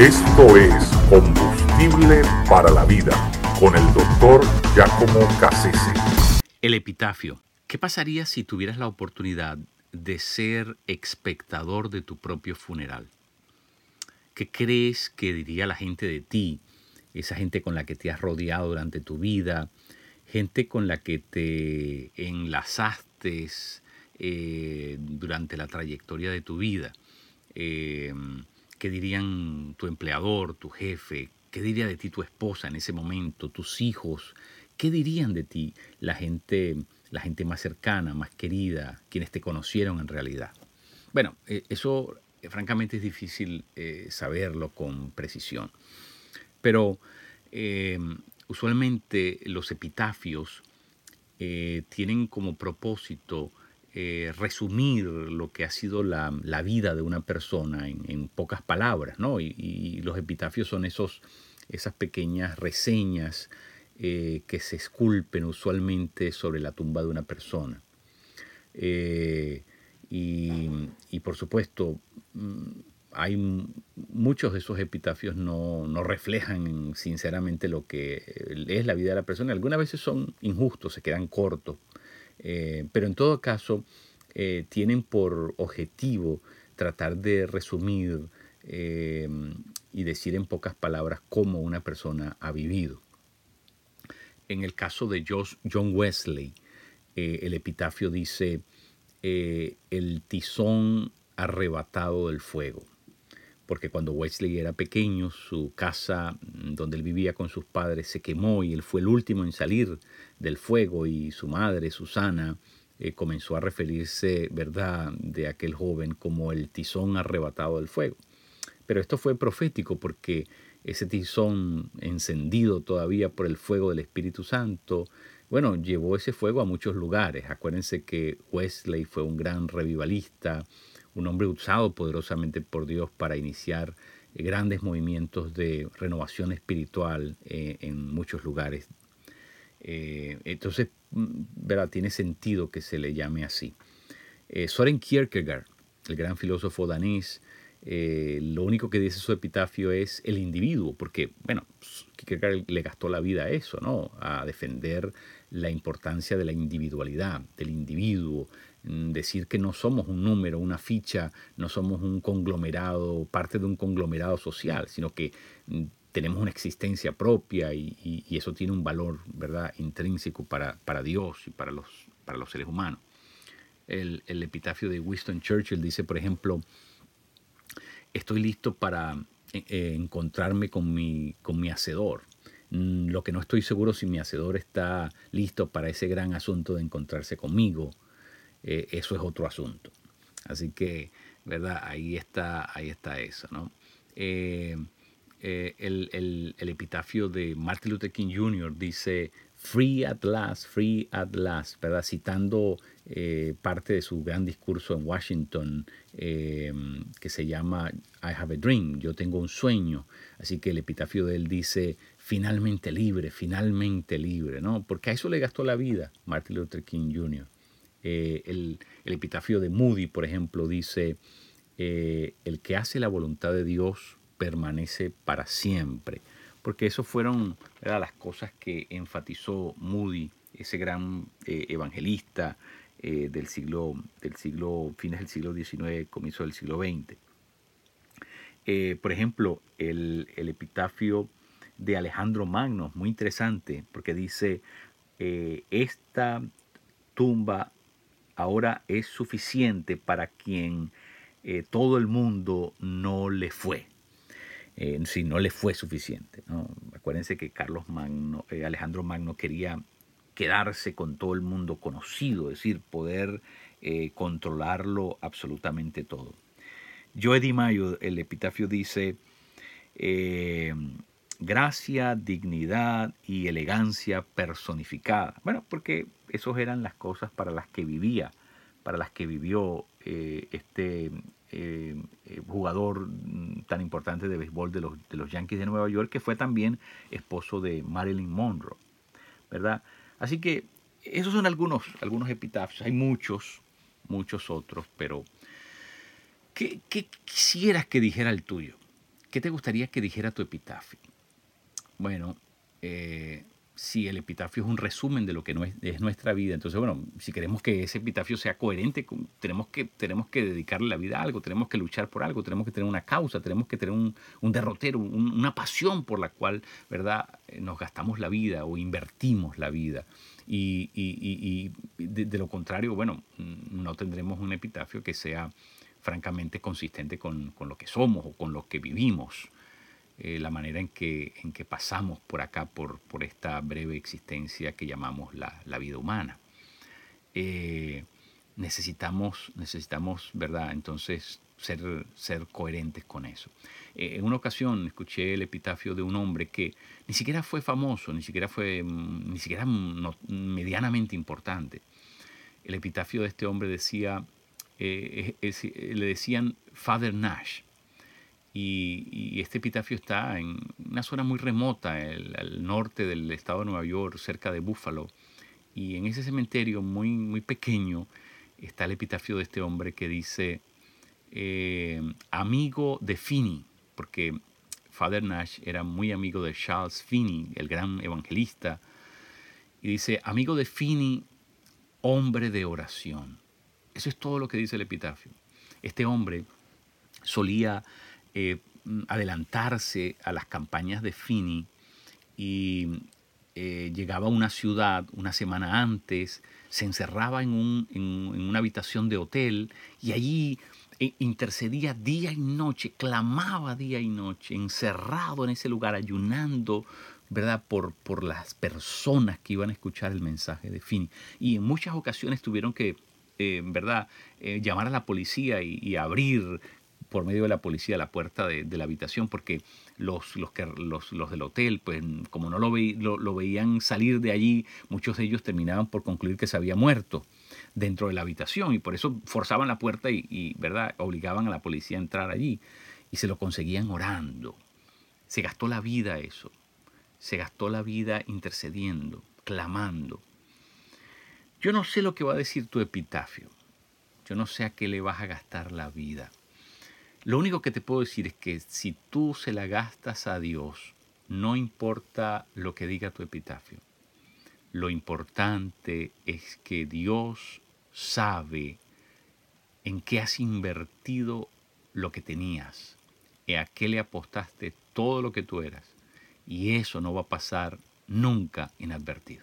Esto es Combustible para la Vida con el doctor Giacomo Cassese. El epitafio. ¿Qué pasaría si tuvieras la oportunidad de ser espectador de tu propio funeral? ¿Qué crees que diría la gente de ti? Esa gente con la que te has rodeado durante tu vida, gente con la que te enlazaste eh, durante la trayectoria de tu vida. Eh, ¿Qué dirían tu empleador, tu jefe? ¿Qué diría de ti tu esposa en ese momento, tus hijos? ¿Qué dirían de ti la gente, la gente más cercana, más querida, quienes te conocieron en realidad? Bueno, eh, eso eh, francamente es difícil eh, saberlo con precisión. Pero usualmente los epitafios tienen como propósito eh, resumir lo que ha sido la, vida de una persona en, pocas palabras, ¿no? Y, los epitafios son esos, esas pequeñas reseñas eh, que se esculpen usualmente sobre la tumba de una persona. Eh, y, por supuesto, mm, hay muchos de esos epitafios no, no, reflejan sinceramente lo que es la vida de la persona. Algunas veces son injustos, se quedan cortos. Eh, pero en todo caso, eh, tienen por objetivo tratar de resumir eh, y decir en pocas palabras cómo una persona ha vivido. En el caso de John Wesley, el epitafio dice, el tizón arrebatado del fuego porque cuando Wesley era pequeño, su casa mm, donde él vivía con sus padres se quemó y él fue el último en salir del fuego y su madre, Susana, eh, comenzó a referirse, ¿verdad?, de aquel joven como el tizón arrebatado del fuego. Pero esto fue profético porque ese tizón encendido todavía por el fuego del Espíritu Santo, bueno, llevó ese fuego a muchos lugares. Acuérdense que Wesley fue un gran revivalista, un hombre usado poderosamente por Dios para iniciar eh, grandes movimientos de renovación espiritual eh, en muchos lugares. Eh, entonces, mm, ¿verdad? tiene sentido que se le llame así. Soren Kierkegaard, el gran filósofo danés, lo único que dice su epitafio es el individuo, porque, bueno, Kierkegaard le gastó la vida a eso, ¿no? A defender la importancia de la individualidad, del individuo, decir que no somos un número, una ficha, no somos un conglomerado, parte de un conglomerado social, sino que mm, tenemos una existencia propia y, eso tiene un valor ¿verdad? intrínseco para, para, Dios y para los, para los seres humanos. El, epitafio de Winston Churchill dice, por ejemplo, estoy listo para eh, eh, encontrarme con mi, con mi hacedor. Mm, lo que no estoy seguro si mi hacedor está listo para ese gran asunto de encontrarse conmigo eh, eso es otro asunto. Así que, ¿verdad? Ahí está, ahí está eso, ¿no? Eh, eh, el, epitafio de Martin Luther King Jr. dice, Free at last, free at last, ¿verdad? Citando parte de su gran discurso en Washington que se llama I have a dream, yo tengo un sueño. Así que el epitafio de él dice, finalmente libre, finalmente libre, ¿no? Porque a eso le gastó la vida Martin Luther King Jr. Eh, el, epitafio de Moody, por ejemplo, dice, eh, el que hace la voluntad de Dios permanece para siempre. Porque eso fueron las cosas que enfatizó Moody, ese gran eh, evangelista del siglo, del siglo, fines del siglo XIX, comienzo del siglo XX. por ejemplo, el, el, epitafio de Alejandro Magno, muy interesante, porque dice, esta tumba ahora es suficiente para quien eh, todo el mundo no le fue. Eh, si no le fue suficiente. Acuérdense que Carlos Magno, eh, Alejandro Magno quería quedarse con todo el mundo conocido, es decir, poder controlarlo absolutamente todo. Joe Di Mayo, el epitafio dice, gracia, dignidad y elegancia personificada. Bueno, porque esas eran las cosas para las que vivía, para las que vivió eh, este eh, eh, jugador tan importante de béisbol de los, de los Yankees de Nueva York, que fue también esposo de Marilyn Monroe, ¿verdad? Así que esos son algunos, algunos epitafios, hay muchos, muchos otros, pero ¿qué, qué quisieras que dijera el tuyo? ¿qué te gustaría que dijera tu epitafio? Bueno, eh, si el epitafio es un resumen de lo que no es, nuestra vida, entonces, bueno, si queremos que ese epitafio sea coherente, tenemos que, tenemos que dedicarle la vida a algo, tenemos que luchar por algo, tenemos que tener una causa, tenemos que tener un, derrotero, una pasión por la cual, ¿verdad?, eh, nos gastamos la vida o invertimos la vida. Y, de, lo contrario, bueno, no tendremos un epitafio que sea francamente consistente con, con lo que somos o con lo que vivimos. Eh, la manera en que, en que pasamos por acá, por, por esta breve existencia que llamamos la, la vida humana. Eh, necesitamos, necesitamos, ¿verdad? Entonces, ser, ser coherentes con eso. Eh, en una ocasión escuché el epitafio de un hombre que ni siquiera fue famoso, ni siquiera fue, ni siquiera medianamente importante. El epitafio de este hombre decía, le decían Father Nash, y, este epitafio está en una zona muy remota, al norte del estado de Nueva York, cerca de Buffalo. Y en ese cementerio muy, muy pequeño está el epitafio de este hombre que dice, eh, amigo de Finney, porque Father Nash era muy amigo de Charles Finney, el gran evangelista. Y dice, amigo de Finney, hombre de oración. Eso es todo lo que dice el epitafio. Este hombre solía eh, adelantarse a las campañas de Fini y eh, llegaba a una ciudad una semana antes, se encerraba en, una habitación de hotel y allí eh, intercedía día y noche, clamaba día y noche, encerrado en ese lugar, ayunando, ¿verdad? Por, por las personas que iban a escuchar el mensaje de Fini. Y en muchas ocasiones tuvieron que, ¿verdad?, llamar a la policía y abrir por medio de la policía la puerta de, la habitación porque los, los, que, los, los, del hotel, pues como no lo, lo, veían salir de allí, muchos de ellos terminaban por concluir que se había muerto dentro de la habitación y por eso forzaban la puerta y, ¿verdad? obligaban a la policía a entrar allí y se lo conseguían orando. Se gastó la vida eso, se gastó la vida intercediendo, clamando. Yo no sé lo que va a decir tu epitafio, yo no sé a qué le vas a gastar la vida. Lo único que te puedo decir es que si tú se la gastas a Dios, no importa lo que diga tu epitafio. Lo importante es que Dios sabe en qué has invertido lo que tenías, y a qué le apostaste todo lo que tú eras. Y eso no va a pasar nunca inadvertido.